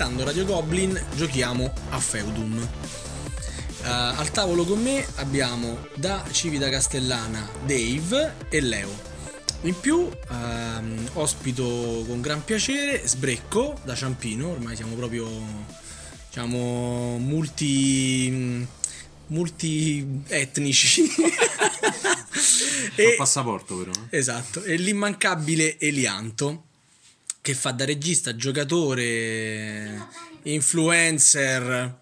aspettando Radio Goblin, giochiamo a Feudum. Uh, al tavolo con me abbiamo da Civita Castellana Dave e Leo. In più uh, ospito con gran piacere Sbrecco da Ciampino, ormai siamo proprio diciamo multi multi etnici e, passaporto però eh. esatto e l'immancabile Elianto che fa da regista giocatore influencer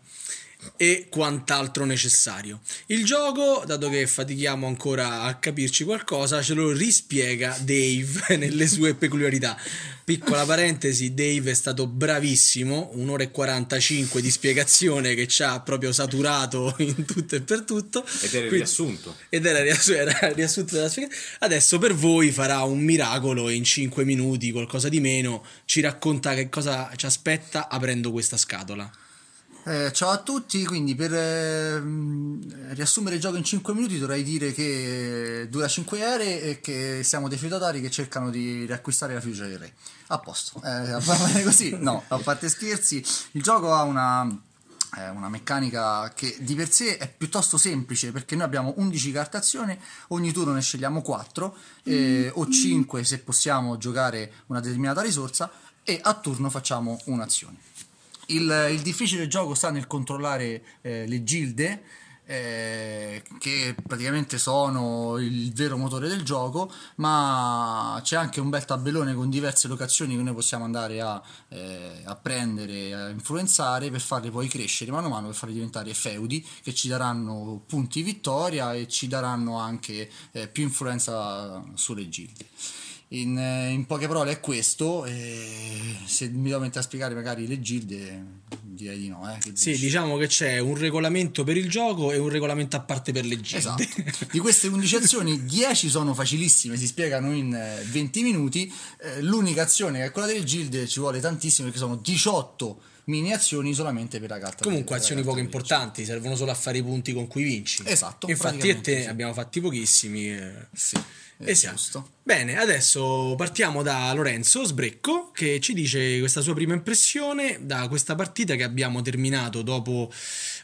e quant'altro necessario. Il gioco, dato che fatichiamo ancora a capirci qualcosa, ce lo rispiega Dave nelle sue peculiarità. Piccola parentesi, Dave è stato bravissimo, un'ora e 45 di spiegazione che ci ha proprio saturato in tutto e per tutto. Ed era il riassunto. Ed era, riassu- era riassunto della spiegazione. Adesso per voi farà un miracolo in 5 minuti, qualcosa di meno, ci racconta che cosa ci aspetta aprendo questa scatola. Eh, ciao a tutti, quindi per eh, riassumere il gioco in 5 minuti dovrei dire che dura 5 ere e che siamo dei feudatari che cercano di riacquistare la fiducia del re. A posto, eh, va bene così? No, a parte scherzi, il gioco ha una, eh, una meccanica che di per sé è piuttosto semplice perché noi abbiamo 11 carte azione, ogni turno ne scegliamo 4 eh, o 5 se possiamo giocare una determinata risorsa e a turno facciamo un'azione. Il, il difficile gioco sta nel controllare eh, le gilde. Eh, che praticamente sono il vero motore del gioco, ma c'è anche un bel tabellone con diverse locazioni che noi possiamo andare a, eh, a prendere, a influenzare per farle poi crescere mano a mano, per farle diventare feudi che ci daranno punti vittoria e ci daranno anche eh, più influenza sulle gilde. In, eh, in, poche parole è questo se mi devo mettere a spiegare magari le gilde direi di no eh, sì dici? diciamo che c'è un regolamento per il gioco e un regolamento a parte per le gilde. Esatto. Di queste 11 azioni 10 sono facilissime si spiegano in 20 eh, minuti. Eh, l'unica azione che è quella delle gilde ci vuole tantissimo perché sono 18 mini azioni solamente per la carta comunque azioni poco importanti servono solo a fare i punti con cui vinci esatto infatti e te sì. abbiamo fatti pochissimi eh. sì Esatto. Bene, adesso partiamo da Lorenzo Sbrecco che ci dice questa sua prima impressione da questa partita che abbiamo terminato dopo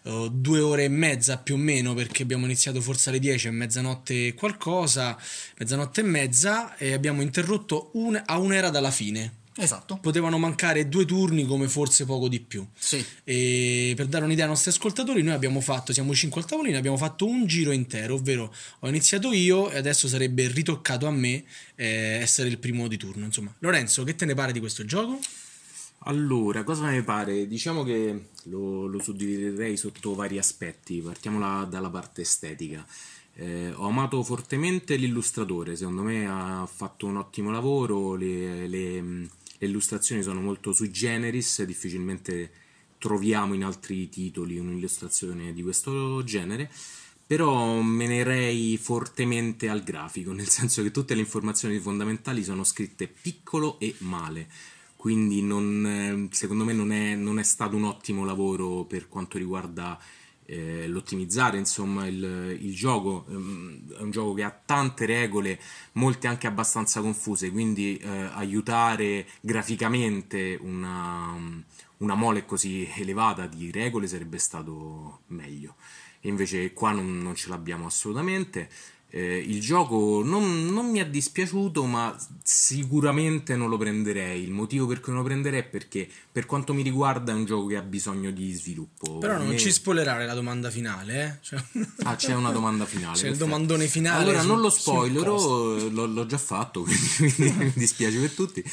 uh, due ore e mezza più o meno perché abbiamo iniziato forse alle 10 e mezzanotte qualcosa, mezzanotte e mezza e abbiamo interrotto un, a un'era dalla fine. Esatto. Potevano mancare due turni come forse poco di più. Sì. E per dare un'idea ai nostri ascoltatori, noi abbiamo fatto, siamo cinque al tavolino, abbiamo fatto un giro intero, ovvero ho iniziato io e adesso sarebbe ritoccato a me eh, essere il primo di turno. Insomma, Lorenzo, che te ne pare di questo gioco? Allora, cosa ne pare? Diciamo che lo, lo suddividerei sotto vari aspetti. Partiamo la, dalla parte estetica. Eh, ho amato fortemente l'illustratore, secondo me ha fatto un ottimo lavoro, le, le le illustrazioni sono molto sui generis, difficilmente troviamo in altri titoli un'illustrazione di questo genere, però me ne rei fortemente al grafico, nel senso che tutte le informazioni fondamentali sono scritte piccolo e male, quindi non, secondo me non è, non è stato un ottimo lavoro per quanto riguarda eh, l'ottimizzare insomma il, il gioco ehm, è un gioco che ha tante regole molte anche abbastanza confuse quindi eh, aiutare graficamente una, una mole così elevata di regole sarebbe stato meglio. E invece qua non, non ce l'abbiamo assolutamente eh, il gioco non, non, mi è dispiaciuto, ma sicuramente non lo prenderei. Il motivo per cui non lo prenderei è perché, per quanto mi riguarda, è un gioco che ha bisogno di sviluppo. Però non me... ci spoilerare la domanda finale, eh? Cioè... Ah, c'è una domanda finale. C'è il domandone finale. Allora, su, non lo spoilerò, l'ho, l'ho, già fatto, quindi, quindi mi dispiace per tutti.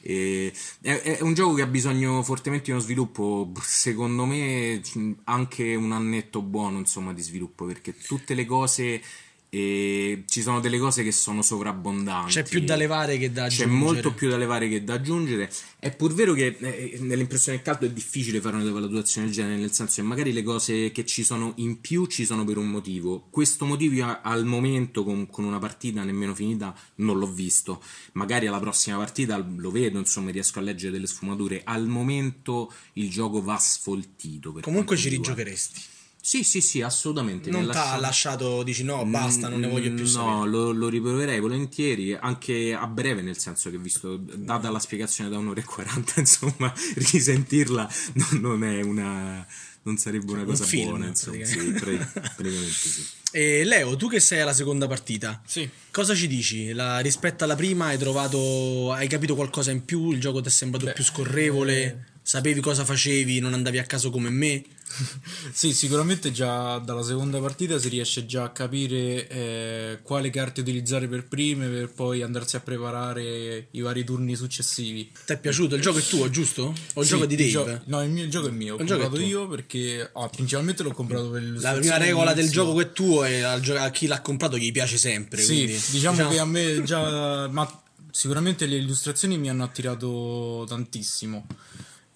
E è, è, un gioco che ha bisogno fortemente di uno sviluppo, secondo me anche un annetto buono insomma di sviluppo perché tutte le cose e ci sono delle cose che sono sovrabbondanti. C'è più da levare che da aggiungere. C'è molto più da levare che da aggiungere. È pur vero che eh, nell'impressione del caldo è difficile fare una valutazione del genere, nel senso che magari le cose che ci sono in più ci sono per un motivo. Questo motivo al momento con, con una partita nemmeno finita non l'ho visto. Magari alla prossima partita lo vedo, insomma, riesco a leggere delle sfumature. Al momento il gioco va sfoltito. Comunque ci rigiocheresti. Sì, sì, sì, assolutamente. Non ha ti ha lasciato- dici no, basta, non ne voglio più Mm, sapere. No, lo, lo riproverei volentieri, anche a breve, nel senso che visto, data la spiegazione da un'ora e 40, insomma, risentirla non, non è una... non sarebbe una Un cosa film, buona, insomma. Sì, pra- praticamente sì. E Leo, tu che sei alla seconda partita, Sì. cosa ci dici? La- rispetto alla prima hai trovato, hai capito qualcosa in più? Il gioco ti è sembrato Beh, più scorrevole? Sapevi cosa facevi? Non andavi a caso come me? Sì, sicuramente già dalla seconda partita si riesce già a capire eh, quale carte utilizzare per prime per poi andarsi a preparare i vari turni successivi. Ti è piaciuto? Il gioco è tuo, giusto? O il Sì, gioco è di Dave? gio- no, il, mio, il gioco è mio. Ho è comprato io perché ah, principalmente l'ho comprato per La prima regola del gioco che è tuo e al gio- a chi l'ha comprato gli piace sempre. Sì, quindi, diciamo, che a me già. Ma sicuramente le illustrazioni mi hanno attirato tantissimo.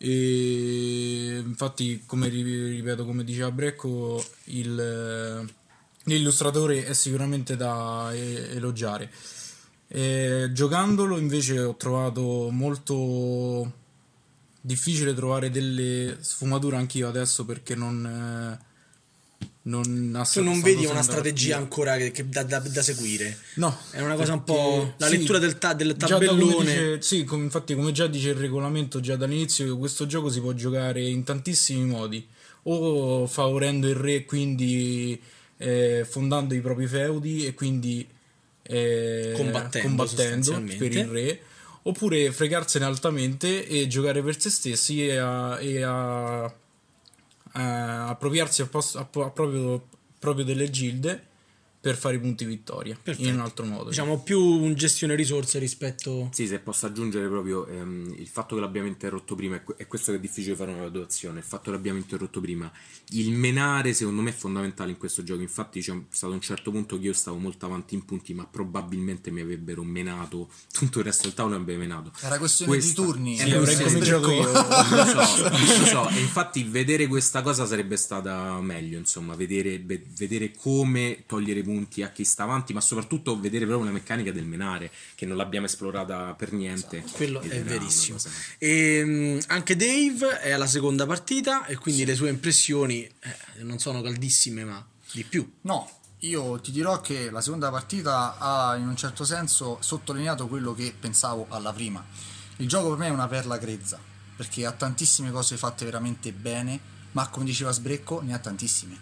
E infatti, come ri- ripeto, come diceva Brecco, il, l'illustratore è sicuramente da elogiare. E giocandolo invece ho trovato molto difficile trovare delle sfumature anch'io adesso perché non. Eh, non ha Tu non vedi una strategia ancora che, che da, da- da seguire. No, È una cosa un perché- po'. La sì, lettura del, ta- del tabellone. dice- sì, come- infatti, come già dice il regolamento già dall'inizio, questo gioco si può giocare in tantissimi modi. O favorendo il re, quindi eh, fondando i propri feudi e quindi eh, Combattendo, combattendo per il re. Oppure fregarsene altamente e giocare per se stessi e a, e a- a appropriarsi a pos- a a proprio, proprio delle gilde per fare i punti vittoria Perfetto. in un altro modo. Diciamo più un gestione risorse rispetto. Sì, se posso aggiungere proprio ehm, il fatto che l'abbiamo interrotto prima, è que- è questo che è difficile fare una graduazione, il fatto che l'abbiamo interrotto prima, il menare secondo me è fondamentale in questo gioco, infatti c'è stato un certo punto che io stavo molto avanti in punti, ma probabilmente mi avrebbero menato, tutto il resto del tavolo mi avrebbe menato. Era questione di Questa- turni. Sì, Sì, avrei Sì, cominciato io. lo so, lo so, e infatti vedere questa cosa sarebbe stata meglio, insomma, vedere, ve- vedere come togliere punti a chi sta avanti, ma soprattutto vedere proprio la meccanica del menare, che non l'abbiamo esplorata per niente. Quello Ed è verissimo. E, mh, anche Dave è alla seconda partita e quindi le sue impressioni eh, non sono caldissime, ma di più. No, io ti dirò che la seconda partita ha in un certo senso sottolineato quello che pensavo alla prima. Il gioco per me è una perla grezza, perché ha tantissime cose fatte veramente bene, ma come diceva Sbrecco ne ha tantissime,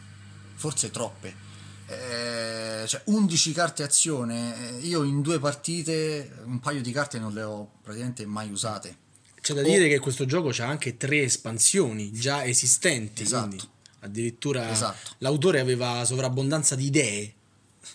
forse troppe. Eh, cioè 11 carte azione, eh, io in due partite un paio di carte non le ho praticamente mai usate. C'è da dire che questo gioco ha anche tre espansioni già esistenti. Esatto. quindi addirittura Esatto. l'autore aveva sovrabbondanza di idee.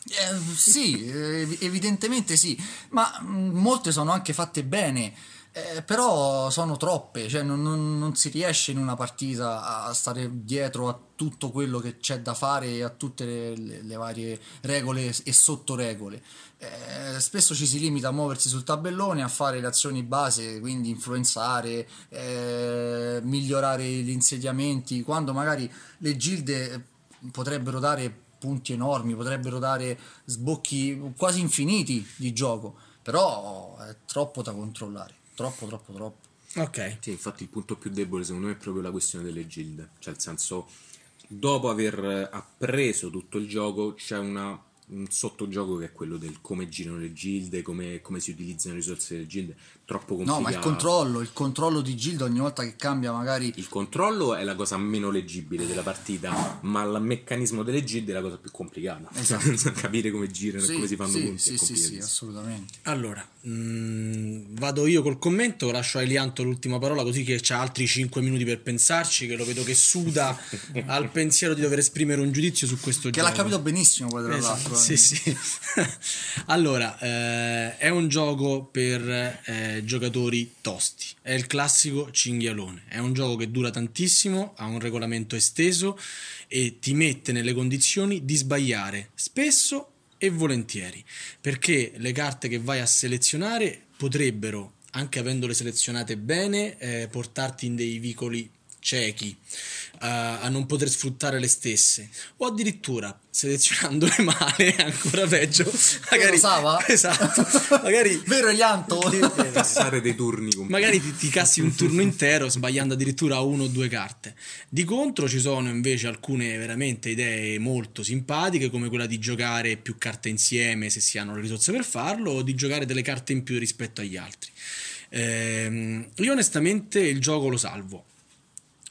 Eh, sì, eh, evidentemente sì, ma mh, molte sono anche fatte bene, eh, però sono troppe, cioè non, non- non si riesce in una partita a stare dietro a tutto quello che c'è da fare e a tutte le, le- le varie regole e sottoregole. Eh, spesso ci si limita a muoversi sul tabellone, a fare le azioni base, quindi influenzare, eh, migliorare gli insediamenti, quando magari le gilde potrebbero dare punti enormi, potrebbero dare sbocchi quasi infiniti di gioco, però è troppo da controllare, troppo troppo troppo. Ok. Sì, infatti il punto più debole secondo me è proprio la questione delle gilde, cioè nel senso dopo aver appreso tutto il gioco c'è una- un sottogioco che è quello del come girano le gilde, come, come si utilizzano le risorse delle gilde, troppo No, complicato. ma il controllo, il controllo di Gilda ogni volta che cambia magari Il controllo è la cosa meno leggibile della partita, ma il meccanismo delle gilde è la cosa più complicata. Esatto. Capire come girano e Sì, come si fanno sì, punti sì, sì, sì, assolutamente. Allora, mm, vado io col commento, lascio a Elianto l'ultima parola così che c'ha altri 5 minuti per pensarci, che lo vedo che suda al pensiero di dover esprimere un giudizio su questo Che gioco. l'ha capito benissimo poi tra Esatto, l'altro. sì, eh. sì. allora, eh, è un gioco per eh, giocatori tosti. È il classico cinghialone. È un gioco che dura tantissimo, ha un regolamento esteso e ti mette nelle condizioni di sbagliare spesso e volentieri. Perché le carte che vai a selezionare potrebbero, anche avendole selezionate bene, eh, portarti in dei vicoli ciechi. A, a non poter sfruttare le stesse o addirittura selezionandole male ancora peggio magari Sava? esatto magari Vero Elianto? Passare dei turni magari ti, ti cassi un turno intero sbagliando addirittura uno o due carte. Di contro ci sono invece alcune veramente idee molto simpatiche come quella di giocare più carte insieme se si hanno le risorse per farlo o di giocare delle carte in più rispetto agli altri. Ehm, io onestamente il gioco lo salvo.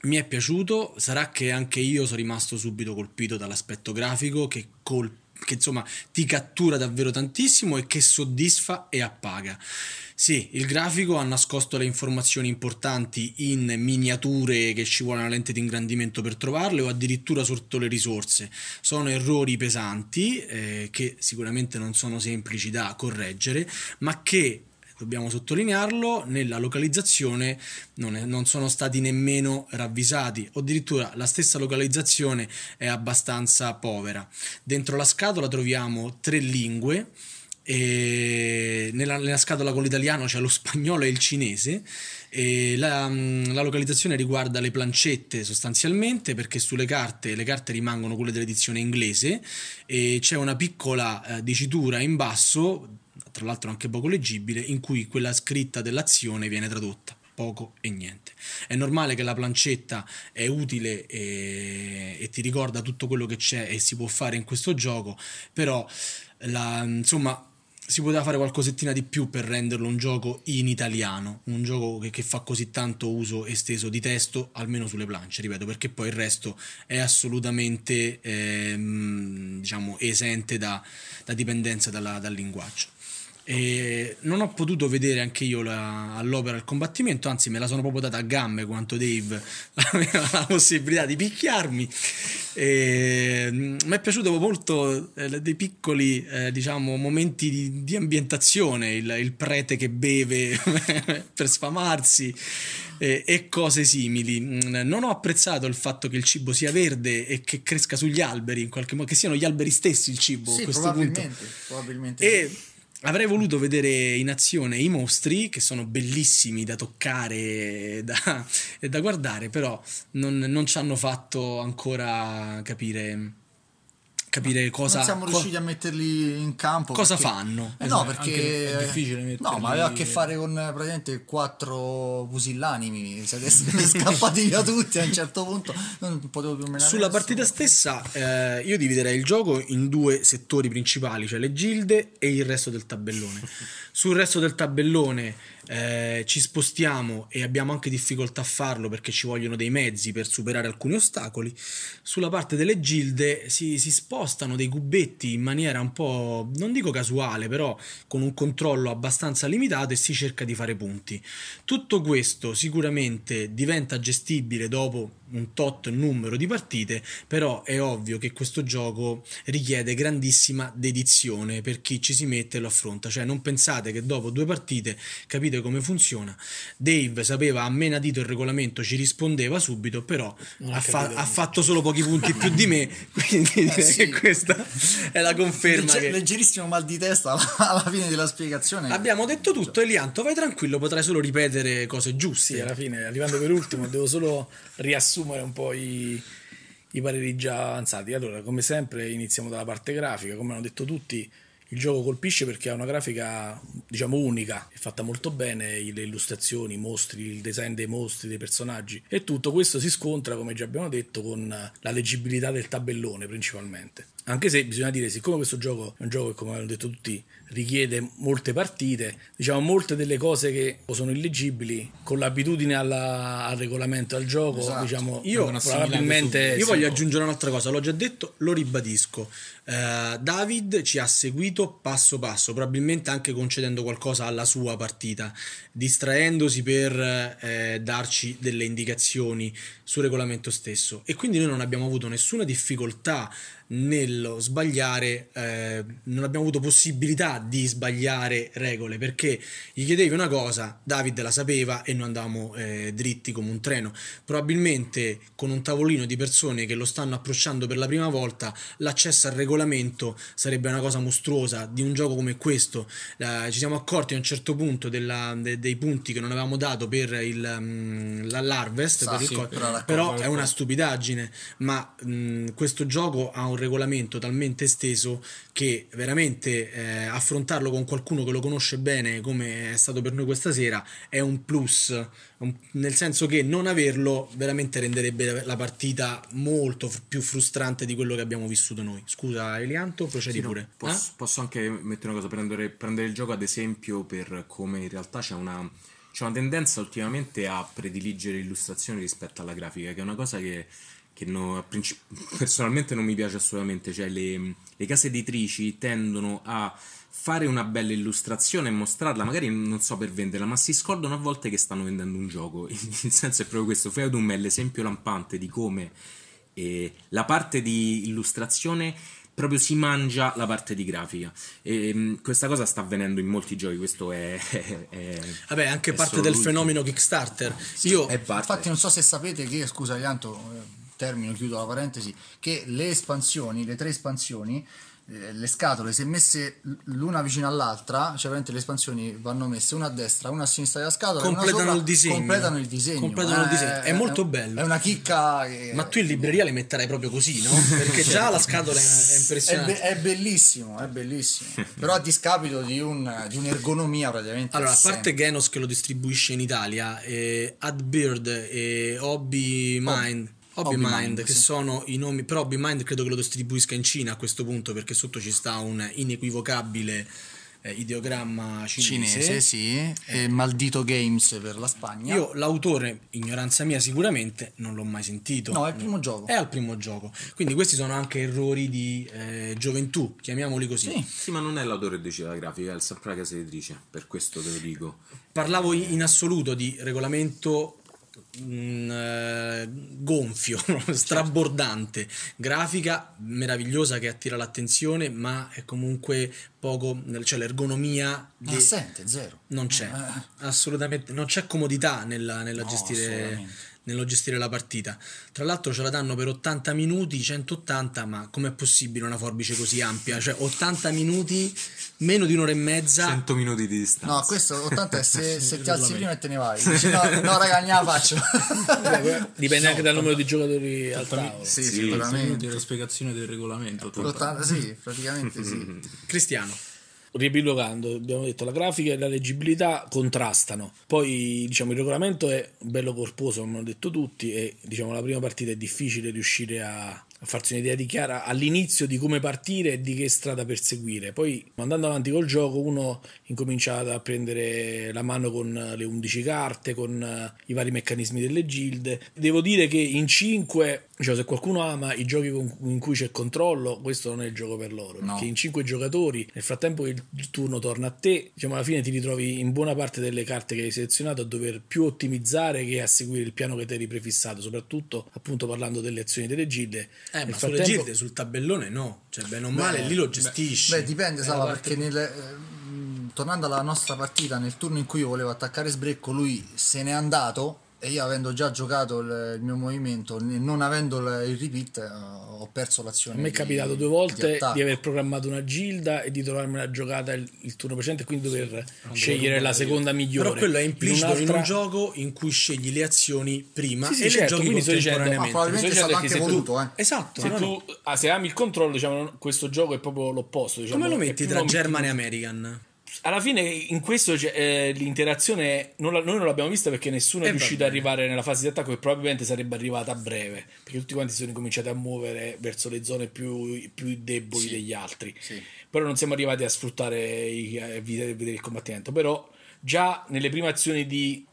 Mi è piaciuto, sarà che anche io sono rimasto subito colpito dall'aspetto grafico che, col- che insomma ti cattura davvero tantissimo e che soddisfa e appaga. Sì, il grafico ha nascosto le informazioni importanti in miniature che ci vuole una lente di ingrandimento per trovarle o addirittura sotto le risorse. Sono errori pesanti eh, che sicuramente non sono semplici da correggere, ma che dobbiamo sottolinearlo, nella localizzazione non, è- non sono stati nemmeno ravvisati, o addirittura la stessa localizzazione è abbastanza povera. Dentro la scatola troviamo tre lingue. Nella, nella scatola con l'italiano c'è lo spagnolo e il cinese e la, mm, la localizzazione riguarda le plancette sostanzialmente perché sulle carte le carte rimangono quelle dell'edizione inglese e c'è una piccola eh, dicitura in basso tra l'altro anche poco leggibile, in cui quella scritta dell'azione viene tradotta. Poco e niente. È normale che la plancetta è utile e, e ti ricorda tutto quello che c'è e si può fare in questo gioco, però la- insomma si poteva fare qualcosettina di più per renderlo un gioco in italiano, un gioco che, che fa così tanto uso esteso di testo, almeno sulle planche, ripeto, perché poi il resto è assolutamente ehm, diciamo esente da, da dipendenza dalla- dal linguaggio. E non ho potuto vedere anche io la- all'opera il combattimento, anzi me la sono proprio data a gambe quanto Dave aveva la possibilità di picchiarmi. E, mm, mi è piaciuto molto eh, dei piccoli eh, diciamo momenti di, di ambientazione, il, il prete che beve per sfamarsi eh, e cose simili. Mm, Non ho apprezzato il fatto che il cibo sia verde e che cresca sugli alberi, in qualche modo, che siano gli alberi stessi il cibo a Sì, questo punto. probabilmente. probabilmente E sì. Avrei voluto vedere in azione i mostri, che sono bellissimi da toccare e da, da guardare, però non, non ci hanno fatto ancora capire, capire cosa, non siamo co- riusciti a metterli in campo. cosa perché- fanno. Eh no, Esatto, perché è difficile No, metterli- ma aveva a che fare con praticamente quattro pusillanimi. Siete scappati via tutti a un certo punto. Non potevo più menare Sulla partita stessa eh, io dividerei il gioco in due settori principali, cioè le gilde e il resto del tabellone. Sul resto del tabellone eh, ci spostiamo e abbiamo anche difficoltà a farlo perché ci vogliono dei mezzi per superare alcuni ostacoli. Sulla parte delle gilde si, si spostano dei cubetti in maniera un po', non dico casuale, però con un controllo abbastanza limitato e si cerca di fare punti. Tutto questo sicuramente diventa gestibile dopo un tot numero di partite, però è ovvio che questo gioco richiede grandissima dedizione per chi ci si mette e lo affronta, cioè non pensate che dopo due partite capite come funziona. Dave sapeva a menadito il regolamento, ci rispondeva subito, però ha fa- ha fatto solo pochi punti più di me, quindi direi sì. questa è la conferma Legge- che... Leggerissimo mal di testa alla, alla fine della spiegazione. Abbiamo detto tutto, Elianto, vai tranquillo, potrai solo ripetere cose giuste. Sì, alla fine, arrivando per ultimo, devo solo riassumere un po' i, i pareri già avanzati. Allora, come sempre, iniziamo dalla parte grafica. Come hanno detto tutti, il gioco colpisce perché ha una grafica, diciamo, unica, è fatta molto bene, le illustrazioni, i mostri, il design dei mostri, dei personaggi e tutto questo si scontra, come già abbiamo detto, con la leggibilità del tabellone principalmente. Anche se bisogna dire, siccome questo gioco è un gioco che, come hanno detto tutti, richiede molte partite, diciamo molte delle cose che sono illeggibili, con l'abitudine alla- al regolamento al gioco, Esatto. diciamo, Io- probabilmente... Io voglio aggiungere un'altra cosa, l'ho già detto, lo ribadisco. Eh, David ci ha seguito passo passo, probabilmente anche concedendo qualcosa alla sua partita, distraendosi per eh, darci delle indicazioni sul regolamento stesso. E quindi noi non abbiamo avuto nessuna difficoltà nello sbagliare eh, non abbiamo avuto possibilità di sbagliare regole perché gli chiedevi una cosa, David la sapeva e noi andavamo eh, dritti come un treno. Probabilmente con un tavolino di persone che lo stanno approcciando per la prima volta, l'accesso al regolamento sarebbe una cosa mostruosa di un gioco come questo. Eh, ci siamo accorti a un certo punto della, de, dei punti che non avevamo dato per il, um, l'harvest, Sa, per sì, co- però però è una stupidaggine, ma mh, questo gioco ha un regolamento talmente esteso che veramente eh, affrontarlo con qualcuno che lo conosce bene, come è stato per noi questa sera, è un plus, un- nel senso che non averlo veramente renderebbe la partita molto f- più frustrante di quello che abbiamo vissuto noi. Scusa Elianto, procedi Sì, no, pure. posso, Eh? posso anche mettere una cosa, prendere, prendere il gioco ad esempio per come in realtà c'è una, c'è una tendenza ultimamente a prediligere l'illustrazione rispetto alla grafica, che è una cosa che, che no- personalmente non mi piace assolutamente, cioè le, le case editrici tendono a fare una bella illustrazione e mostrarla, magari non so per venderla, ma si scordano a volte che stanno vendendo un gioco. Il senso è proprio questo. Feudum è l'esempio lampante di come eh, la parte di illustrazione proprio si mangia la parte di grafica. E, mh, questa cosa sta avvenendo in molti giochi, questo è... è- è- Vabbè, anche è parte del l'ultimo. fenomeno Kickstarter. Io. Infatti non so se sapete che, scusa Ianto, eh, termino, chiudo la parentesi, che le espansioni, le tre espansioni, eh, le scatole, se messe l'una vicino all'altra, cioè veramente le espansioni vanno messe una a destra, una a sinistra della scatola, Completano sopra, il disegno. completano il disegno. Completano il disegno. È molto bello. È una chicca. che- Ma tu in libreria le metterai proprio così, no? Perché già la scatola è, è è, impressionante. be- è bellissimo, è bellissimo. Però a discapito di, un- di un'ergonomia praticamente. Allora, a parte Genos che lo distribuisce in Italia, eh, Adbird e Hobby Mind, Hobby Hobby Mind, Mind, che sì. sono i nomi, però Hobby Mind credo che lo distribuisca in Cina a questo punto perché sotto ci sta un inequivocabile eh, ideogramma cinese. cinese, sì, e Maldito Games per la Spagna. Io l'autore, ignoranza mia sicuramente, non l'ho mai sentito. No, è il primo gioco. È al primo gioco. Quindi questi sono anche errori di eh, gioventù, chiamiamoli così. Sì. Sì, ma non è l'autore che decide la grafica, è il casa editrice, per questo te lo dico. Parlavo in assoluto di regolamento mm, eh, gonfio, strabordante, grafica meravigliosa che attira l'attenzione, ma è comunque poco, cioè l'ergonomia di- Assente, zero. non c'è, assolutamente, non c'è comodità nella, nella No, gestire. Nello gestire la partita. Tra l'altro ce la danno per 80 minuti, 180, ma com'è possibile una forbice così ampia? Cioè 80 minuti, meno di un'ora e mezza. 100 minuti di distanza. No, questo 80 è se, se ti alzi prima e te ne vai. Dici, no, no, raga, ne la faccio. Dipende anche dal numero di giocatori al tavolo. sì, Sì, sicuramente. la spiegazione del regolamento. 80 sì, praticamente sì. Cristiano. Riepilogando, abbiamo detto la grafica e la leggibilità contrastano. Poi diciamo il regolamento è bello corposo, come hanno detto tutti, e diciamo la prima partita è difficile riuscire a, a farsi un'idea di chiara all'inizio di come partire e di che strada perseguire. Poi andando avanti col gioco uno incomincia a prendere la mano con le 11 carte, con eh, i vari meccanismi delle gilde. Devo dire che in 5, cioè se qualcuno ama i giochi con- in cui c'è controllo, questo non è il gioco per loro, No. perché in 5 giocatori, nel frattempo che il turno torna a te, diciamo alla fine ti ritrovi in buona parte delle carte che hai selezionato a dover più ottimizzare che a seguire il piano che ti eri prefissato, soprattutto appunto parlando delle azioni delle gilde. Eh, ma sulle gilde, sul tabellone no, cioè bene o male lì lo gestisci. Beh, dipende, È Sava, la parte- perché nel, ehm, tornando alla nostra partita, nel turno in cui io volevo attaccare Sbrecco, lui se n'è andato e io avendo già giocato il, mio movimento, e non avendo il, repeat, eh, ho perso l'azione. A me è di- capitato due di volte di, attacco. aver programmato una gilda e di trovarmi una giocata il, il turno precedente quindi dover scegliere la seconda migliore. Però quello è implicito in, un'altra- un gioco in cui scegli le azioni prima Sì, sì, e certo, le giochi dicendo- Ma contemporaneamente. probabilmente è stato anche che se tu- voluto, eh. Esatto, Se no, no. tu ah, se ami il controllo, diciamo, questo gioco è proprio l'opposto. Diciamo, Come lo metti tra German e American? Alla fine, in questo c'è, eh, l'interazione non la- noi non l'abbiamo vista perché nessuno è Eh, riuscito ad arrivare nella fase di attacco e probabilmente sarebbe arrivata a breve perché tutti quanti sono cominciati a muovere verso le zone più, più deboli degli altri. Però non siamo arrivati a sfruttare i, a vedere il combattimento. Però già nelle prime azioni di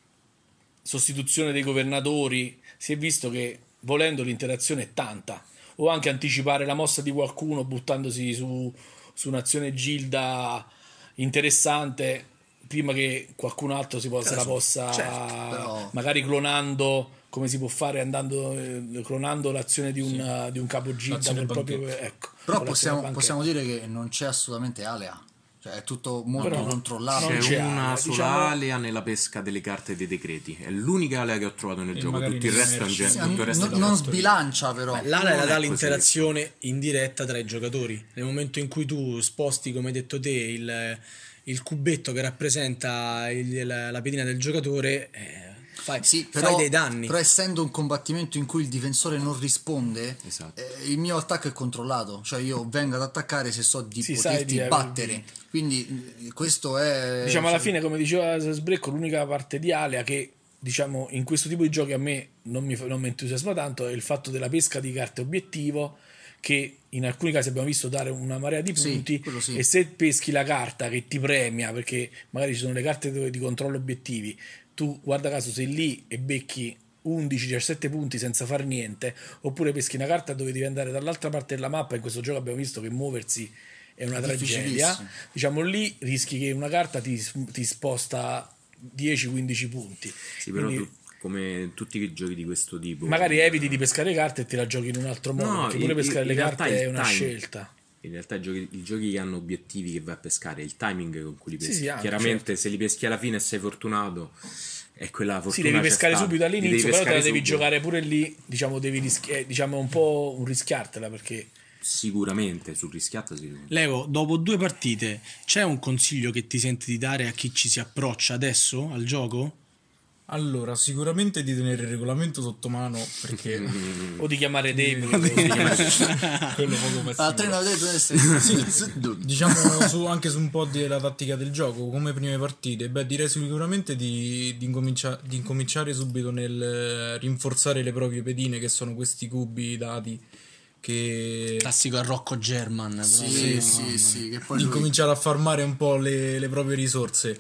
sostituzione dei governatori si è visto che volendo l'interazione è tanta o anche anticipare la mossa di qualcuno buttandosi su, su un'azione gilda interessante prima che qualcun altro si possa, se la possa certo, però- magari clonando come si può fare andando eh, clonando l'azione di un, di un capogilda L'azione col proprio ecco Però possiamo, possiamo dire che non c'è assolutamente alea. Cioè è tutto molto Però controllato. non C'è c'è una sola diciamo- alea nella pesca delle carte dei decreti. È l'unica alea che ho trovato nel E gioco. Tutto il resto è un merci. gen- Sì, tutto il resto è non, non fattoria. sbilancia però. L'ala non era è dà così. l'interazione indiretta tra i giocatori. Nel momento in cui tu sposti, come hai detto te, il, il cubetto che rappresenta il- la, la pedina del giocatore, eh, fai, Sì, fai però, dei danni. però essendo un combattimento in cui il difensore non risponde, Esatto. eh, il mio attacco è controllato. Cioè io vengo ad attaccare se so di Sì, poterti di aver battere. Quindi eh, questo è... diciamo alla cioè, fine come diceva Sbrecco l'unica parte di Alea che diciamo in questo tipo di giochi a me non mi, non mi entusiasma tanto è il fatto della pesca di carte obiettivo che in alcuni casi abbiamo visto dare una marea di Sì, punti quello sì. e se peschi la carta che ti premia perché magari ci sono le carte dove- di controllo obiettivi tu guarda caso sei lì e becchi 11-17 punti senza far niente oppure peschi una carta dove devi andare dall'altra parte della mappa in questo gioco abbiamo visto che muoversi è una È tragedia diciamo lì rischi che una carta ti, ti sposta 10-15 punti Sì, però Quindi tu- come tutti i giochi di questo tipo. magari eviti di pescare carte e te la giochi in un altro modo No, perché pure in- pescare in le carte è una time- scelta In realtà i giochi, i giochi che hanno obiettivi che vai a pescare, il timing con cui li Sì, peschi. sì, anche, Chiaramente certo. se li peschi alla fine e sei fortunato, è quella fortuna. sì devi pescare stata. subito Li all'inizio però te la devi subito. giocare pure lì diciamo devi rischi- eh, diciamo un po' un rischiartela perché Sicuramente sul rischiato sì. Lego, dopo due partite, c'è un consiglio che ti senti di dare a chi ci si approccia adesso al gioco? Allora, sicuramente di tenere il regolamento sotto mano perché o di chiamare chiamare- quello poco ma Ah, sicuro. tre no, due, due, sei- Diciamo su- anche su un po' della tattica del gioco, come prime partite, beh direi sicuramente di, di incomincia- di incominciare subito nel rinforzare le proprie pedine che sono questi cubi dati che Classico a Rocco German. Sì, proprio. sì, sì, che poi lui- incominciare a farmare un po' le, le proprie risorse.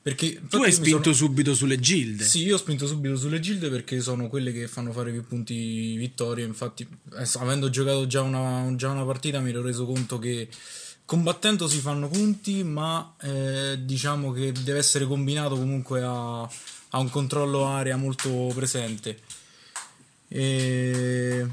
Perché Tu hai spinto sono- subito sulle gilde. Sì, io ho spinto subito sulle gilde perché sono quelle che fanno fare più punti vittorie. Infatti, eh, avendo giocato già una, già una partita, mi ero reso conto che combattendo si fanno punti, ma eh, diciamo che deve essere combinato comunque a, a un controllo area molto presente. E...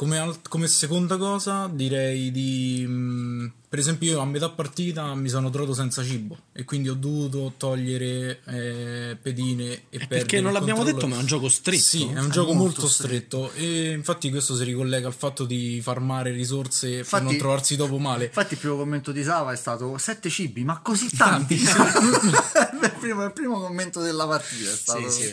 Come, al- come seconda cosa direi di... mh, per esempio io a metà partita mi sono trovato senza cibo e quindi ho dovuto togliere eh, pedine e perdere Perché non l'abbiamo controllo. detto, ma è un gioco stretto. Sì, è un È gioco molto molto stretto. e infatti questo si ricollega al fatto di farmare risorse per Infatti- non trovarsi dopo male. Infatti il primo commento di Sava è stato sette cibi, ma così tanti. il, primo, il primo commento della partita è stato, sì,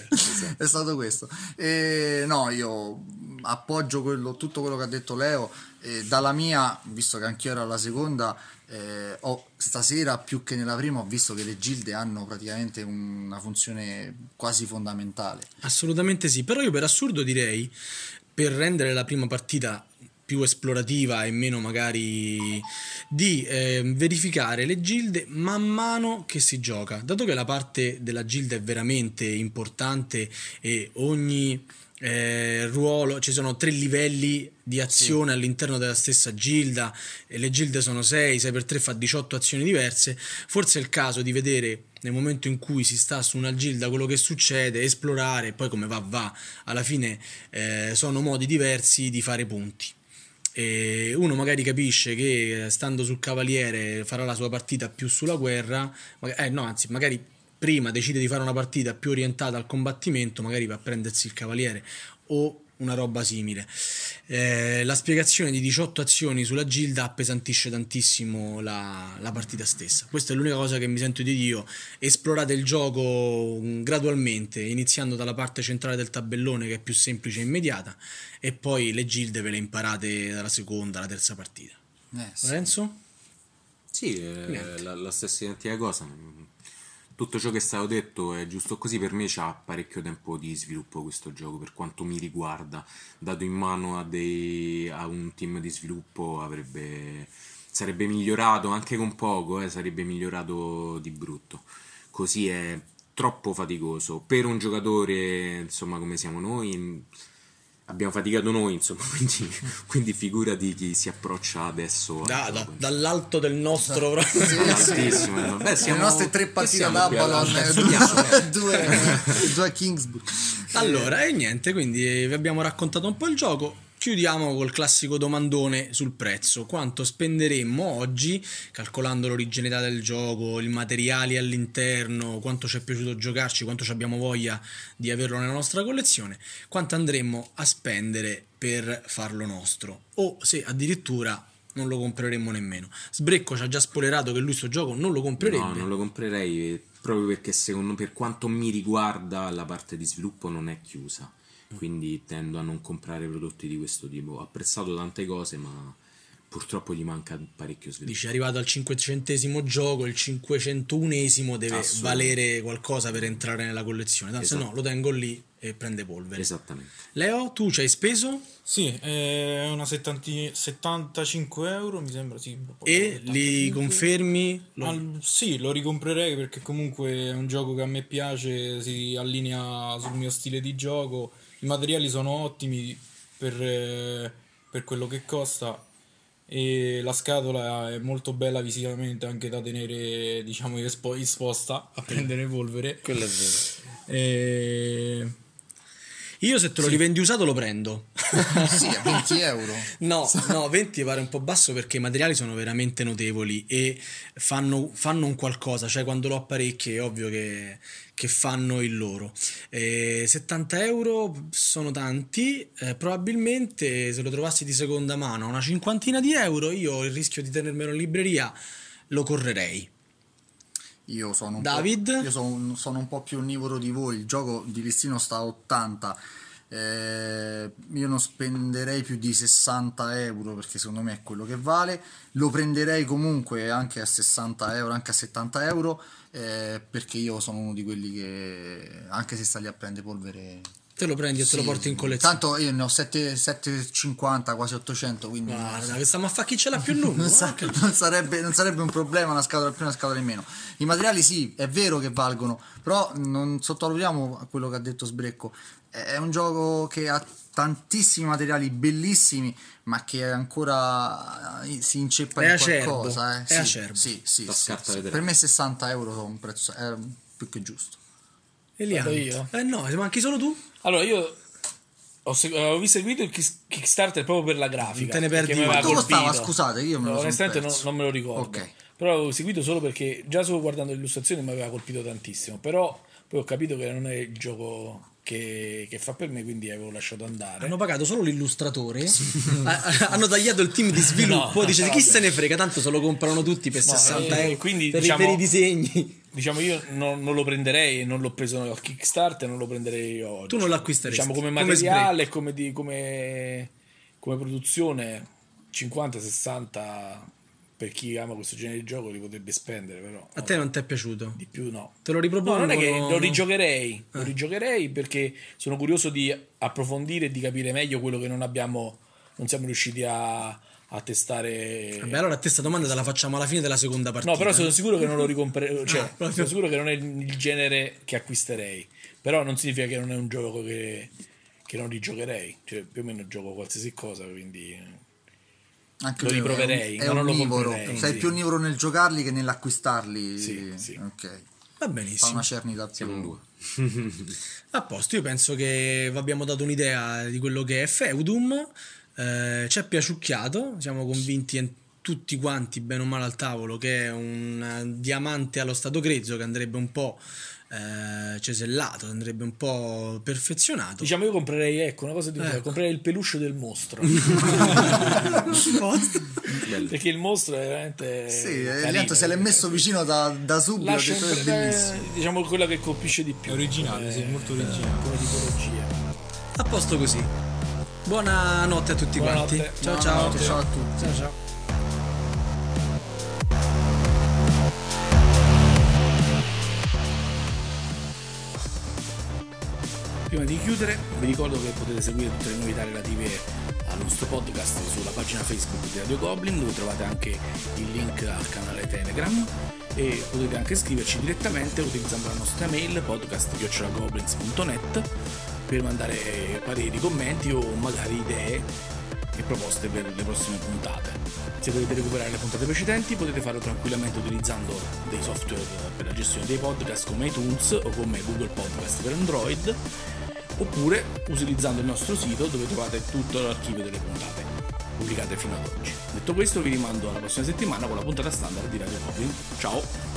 è stato questo. E, no, io appoggio quello- tutto quello che ha detto Leo. E dalla mia, visto che anch'io ero alla seconda, eh, ho- stasera più che nella prima ho visto che le gilde hanno praticamente una funzione quasi fondamentale. Assolutamente sì, però io per assurdo direi, per rendere la prima partita più esplorativa e meno magari di eh, verificare le gilde man mano che si gioca, dato che la parte della gilda è veramente importante e ogni eh, ruolo, ci sono tre livelli di azione all'interno della stessa gilda e le gilde sono 6, 6 per 3 fa 18 azioni diverse, forse è il caso di vedere nel momento in cui si sta su una gilda quello che succede, esplorare, poi come va va, alla fine eh, sono modi diversi di fare punti. E uno magari capisce che eh, stando sul cavaliere farà la sua partita più sulla guerra, eh, no, anzi, magari prima decide di fare una partita più orientata al combattimento, magari va a prendersi il cavaliere o una roba simile. Eh, la spiegazione di 18 azioni sulla Gilda appesantisce tantissimo la, la partita stessa. Questa è l'unica cosa che mi sento di dire. Esplorate il gioco mm, gradualmente, iniziando dalla parte centrale del tabellone che è più semplice e immediata, e poi le Gilde ve le imparate dalla seconda, alla terza partita. Eh, sì. Lorenzo? Sì, eh, la, la stessa identica cosa. Tutto ciò che è stato detto è giusto così. Per me c'ha parecchio tempo di sviluppo questo gioco, per quanto mi riguarda. Dato in mano a, dei, a un team di sviluppo avrebbe, sarebbe migliorato anche con poco, eh, sarebbe migliorato di brutto. Così è troppo faticoso. Per un giocatore, insomma, come siamo noi, abbiamo faticato noi, insomma, quindi, quindi figurati chi si approccia adesso. Da- da- dall'alto del nostro Sì, sì. Altissimo, no? Beh, Le siamo- nostre tre partite ad Avalon, al due, due, due a Kingsburg. Allora, e niente, quindi vi abbiamo raccontato un po' il gioco. Chiudiamo col classico domandone sul prezzo. Quanto spenderemmo oggi, calcolando l'originalità del gioco, i materiali all'interno, quanto ci è piaciuto giocarci, quanto abbiamo voglia di averlo nella nostra collezione, quanto andremmo a spendere per farlo nostro. O se addirittura non lo compreremmo nemmeno. Sbrecco ci ha già spoilerato che lui sto gioco non lo comprerebbe. No, non lo comprerei eh, proprio perché secondo per quanto mi riguarda la parte di sviluppo non è chiusa. Quindi tendo a non comprare prodotti di questo tipo. Ho apprezzato tante cose, ma purtroppo gli manca parecchio sviluppo. Dice, è arrivato al 500 gioco, il 501esimo deve valere qualcosa per entrare nella collezione. Tanto se no Esatto. lo tengo lì e prende polvere. Esattamente. Leo, tu ci hai speso Sì, è una 70 75 euro, mi sembra, sì. e 75. li confermi? Lo- Al- sì, lo ricomprerei perché comunque è un gioco che a me piace, si allinea sul mio stile di gioco, i materiali sono ottimi per, eh, per quello che costa e la scatola è molto bella visivamente anche da tenere diciamo espo- esposta a prendere polvere. Quello è vero. E... Io se te lo rivendi usato lo prendo. Sì, a 20 euro. No, no, 20 pare un po' basso perché i materiali sono veramente notevoli e fanno, fanno un qualcosa, cioè quando lo apparecchi è ovvio che, che fanno il loro. Eh, 70 euro sono tanti, eh, probabilmente se lo trovassi di seconda mano a una cinquantina di euro io il rischio di tenermelo in libreria lo correrei. Io sono un David? Po', io sono, un- sono un po' più onnivoro di voi. Il gioco di listino sta a 80. Eh, io non spenderei più di 60 euro perché secondo me è quello che vale. Lo prenderei comunque anche a 60 euro, anche a 70 euro. eh, perché io sono uno di quelli che anche se sta lì a prendere polvere. Te lo prendi e te lo sì, porti in collezione. Tanto io ne ho 7, 750, quasi 800. Quindi Guarda, che stiamo a fare chi ce l'ha più lungo. non, sa- guarda. non sarebbe, non sarebbe un problema una scatola più una scatola in meno. I materiali sì, è vero che valgono, però non sottovalutiamo quello che ha detto Sbrecco. È è un gioco che ha tantissimi materiali bellissimi, ma che ancora eh, si inceppa È in acerbo, qualcosa. eh. è Sì, acerbo. Sì, sì, sì, sì. Per me 60 euro sono un prezzo è più che giusto. Eliano. Vado io? Eh no, manchi solo tu? Allora, io ho, segu- avevo seguito il Kiss- Kickstarter proprio per la grafica. Te ne perdi perché mi uno. aveva Ma dove stava? colpito. Scusate, io me lo sono onestamente non, perso. non me lo ricordo. Ok. Però avevo seguito solo perché già solo guardando le illustrazioni mi aveva colpito tantissimo. Però poi ho capito che non è il gioco che, che fa per me, quindi avevo lasciato andare. Hanno pagato solo l'illustratore, Ha- ha- hanno tagliato il team di sviluppo. No, dice chi vabbè. se ne frega, tanto se lo comprano tutti per No, 60 e euro quindi, per, i- diciamo- per i disegni. Diciamo io non, non lo prenderei, non l'ho preso al Kickstarter, non lo prenderei oggi. Tu non l'acquisteresti, Diciamo come come materiale e come, di- come, come produzione 50-60 per chi ama questo genere di gioco li potrebbe spendere, però A te non ti è piaciuto? di più no. Te lo No, ripropongo? non è che lo rigiocherei, Eh. lo rigiocherei perché sono curioso di approfondire e di capire meglio quello che non abbiamo, non siamo riusciti a, a testare. Vabbè, allora a te questa domanda te la facciamo alla fine della seconda partita. No, però sono sicuro che non lo ricomprerei. Cioè, Ah, sono sicuro che non è il genere che acquisterei. Però non significa che non è un gioco che, che non rigiocherei. Cioè, più o meno gioco qualsiasi cosa, quindi. Anche Lo lui è un- riproverei, È, ma non lo onnivoro. comprerei, Sei sì. più onnivoro nel giocarli che nell'acquistarli. Sì, sì. Ok. Va Fa benissimo. una cernita. Siamo due. A posto, io penso che vi abbiamo dato un'idea di quello che è Feudum. Eh, ci è piaciucchiato, siamo convinti tutti quanti, bene o male al tavolo, che è un eh, diamante allo stato grezzo che andrebbe un po' eh, cesellato, andrebbe un po' perfezionato. Diciamo, io comprerei, ecco, una cosa di Ecco. comprerei il peluche del mostro. Perché il mostro è veramente. Sì, carino. Se l'è messo vicino da, da subito. Lascia un- è bellissimo. eh, diciamo quella che colpisce di più. È originale, sì, molto originale. Come tipologia. A posto così. Buonanotte a tutti Buonanotte. quanti. Ciao ciao. no, ciao a tutti. Ciao ciao. Prima di chiudere, vi ricordo che potete seguire tutte le novità relative al nostro podcast sulla pagina Facebook di Radio Goblin, dove trovate anche il link al canale Telegram e potete anche scriverci direttamente utilizzando la nostra mail podcast.goblins.net per mandare pareri, commenti o magari idee e proposte per le prossime puntate. Se volete recuperare le puntate precedenti potete farlo tranquillamente utilizzando dei software per la gestione dei podcast come iTunes o come Google Podcast per Android oppure utilizzando il nostro sito dove trovate tutto l'archivio delle puntate pubblicate fino ad oggi. Detto questo vi rimando alla prossima settimana con la puntata standard di Radio Goblin. Ciao!